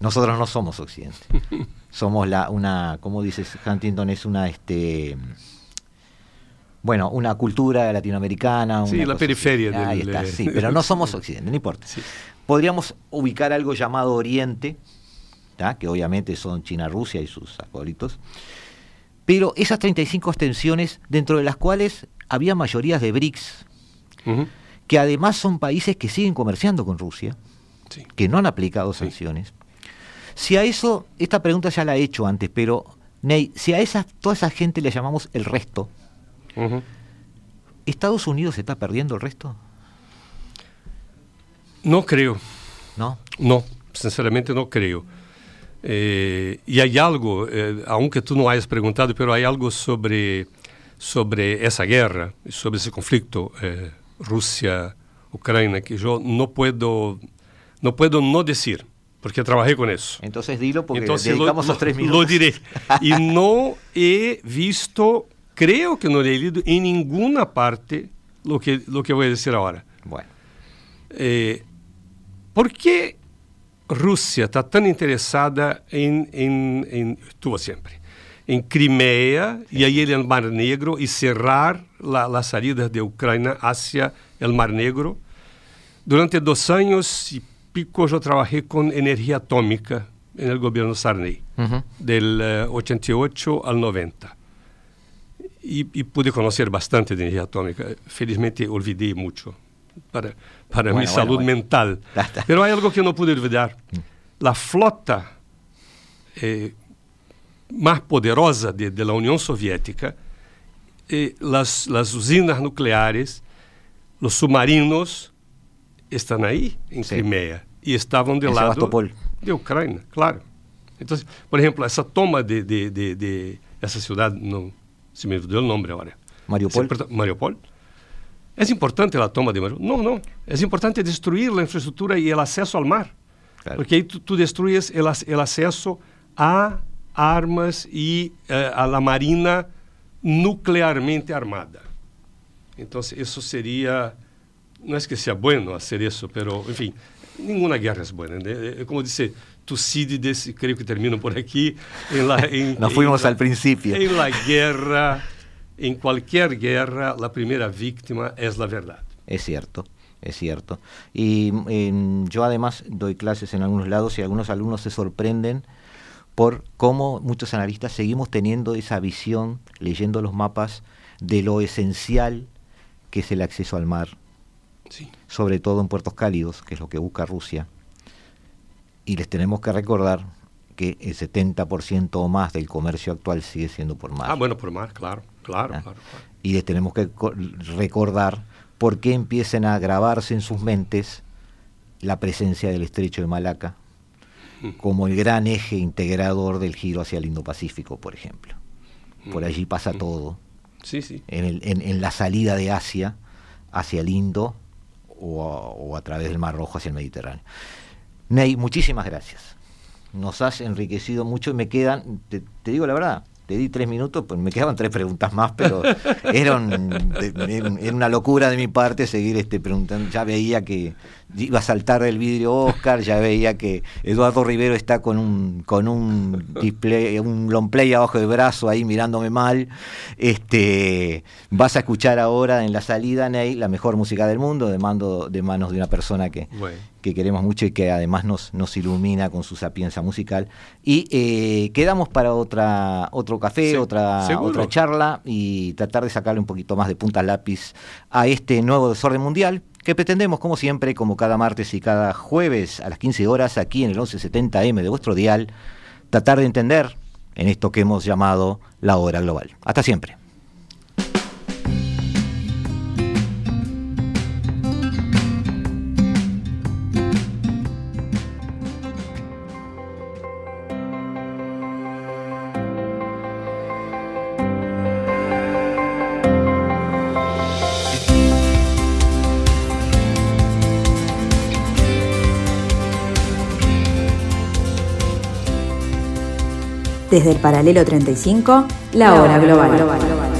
Nosotros no somos occidente. somos la una, ¿cómo dices Huntington? Es una este bueno, una cultura latinoamericana. Sí, una la periferia así. Ahí del- está, sí, pero no somos occidente, no importa. Sí. Podríamos ubicar algo llamado Oriente, ¿tá? que obviamente son China, Rusia y sus acólitos. Pero esas 35 extensiones, dentro de las cuales había mayorías de BRICS, que además son países que siguen comerciando con Rusia, Sí. que no han aplicado sanciones. Si a eso, esta pregunta ya la he hecho antes, pero Ney, si a esa, toda esa gente le llamamos el resto. ¿Estados Unidos está perdiendo el resto? Não creio. ¿No? Não, sinceramente não creio. Eh, e há algo, eh, aunque tu não hayas perguntado, pero há algo sobre sobre essa guerra, sobre esse conflito eh, Rússia-Ucrânia que eu não puedo não puedo não dizer, porque trabalhei com isso. Entonces dilo porque Entonces dedicamos lo, los tres lo- minutos. lo diré. Y no he visto, creo que no he leído en ninguna parte lo que, lo que voy a decir ahora. Bueno, Eh, ¿Por qué Rússia está tão interessada em, em, em tudo sempre, em Crimeia e aí ele é Mar Negro e cerrar a, a saída da Ucrânia hacia é o Mar Negro. Durante dois anos e pico eu trabalhei com energia atômica no governo Sarney, uhum. del eh, 88 ao 90. E, e, pude conhecer bastante de energia atômica. Felizmente, olvidei muito. Para, para Bueno, mi bueno, salud bueno. mental. Pero hay algo que no pude olvidar. La flota eh, más poderosa de, de la Unión Soviética, eh, las, las usinas nucleares, los submarinos están ahí, en Sí. Crimea, y estaban del lado Sebastopol. de Ucrania, claro. Entonces, por ejemplo, esa toma de, de, de, esa ciudad, no se me olvidó el nombre ahora. Mariupol. Mariupol. É importante a toma de mar? Não, não. É importante destruir a infraestrutura e o acesso ao mar. Claro. Porque aí tu, tu destruís o acesso a armas e uh, a la marina nuclearmente armada. Então, isso seria... Não é que seja bueno fazer isso, mas, enfim, nenhuma guerra é boa. Né? Como disse Tucídides, creio que termino por aqui. Em Não fomos ao princípio. Em la guerra en cualquier guerra, la primera víctima es la verdad. Es cierto, es cierto. Y em, yo además doy clases en algunos lados y algunos alumnos se sorprenden por cómo muchos analistas seguimos teniendo esa visión, leyendo los mapas, de lo esencial que es el acceso al mar, Sí. sobre todo en puertos cálidos, que es lo que busca Rusia. Y les tenemos que recordar que el 70% o más del comercio actual sigue siendo por mar. Ah, bueno, por mar, claro, claro, Ah. claro. claro. Y les tenemos que co- recordar por qué empiezan a grabarse en sus mentes la presencia del estrecho de Malaca como el gran eje integrador del giro hacia el Indo-Pacífico, por ejemplo. Por allí pasa todo. Sí, sí. En, el- en- en la salida de Asia hacia el Indo o a, través del Mar Rojo hacia el Mediterráneo. Ney, muchísimas gracias. Nos has enriquecido mucho y me quedan, te digo la verdad, te di tres minutos, pues me quedaban tres preguntas más, pero era, una locura de mi parte seguir este preguntando. Ya veía que iba a saltar el vidrio Oscar, ya veía que Eduardo Rivero está con un con un display, un long play abajo del brazo ahí mirándome mal. Este, vas a escuchar ahora en la salida, Ney, la mejor música del mundo, de, mando, de manos de una persona que, que queremos mucho y que además nos, nos ilumina con su sapienza musical. Y eh, quedamos para otra otro café, otra, otra charla y tratar de sacarle un poquito más de punta lápiz a este nuevo desorden mundial que pretendemos, como siempre, como cada martes y cada jueves a las 15 horas, aquí en el 1170M de vuestro dial, tratar de entender en esto que hemos llamado la hora global. Hasta siempre. Desde el paralelo 35, la hora global.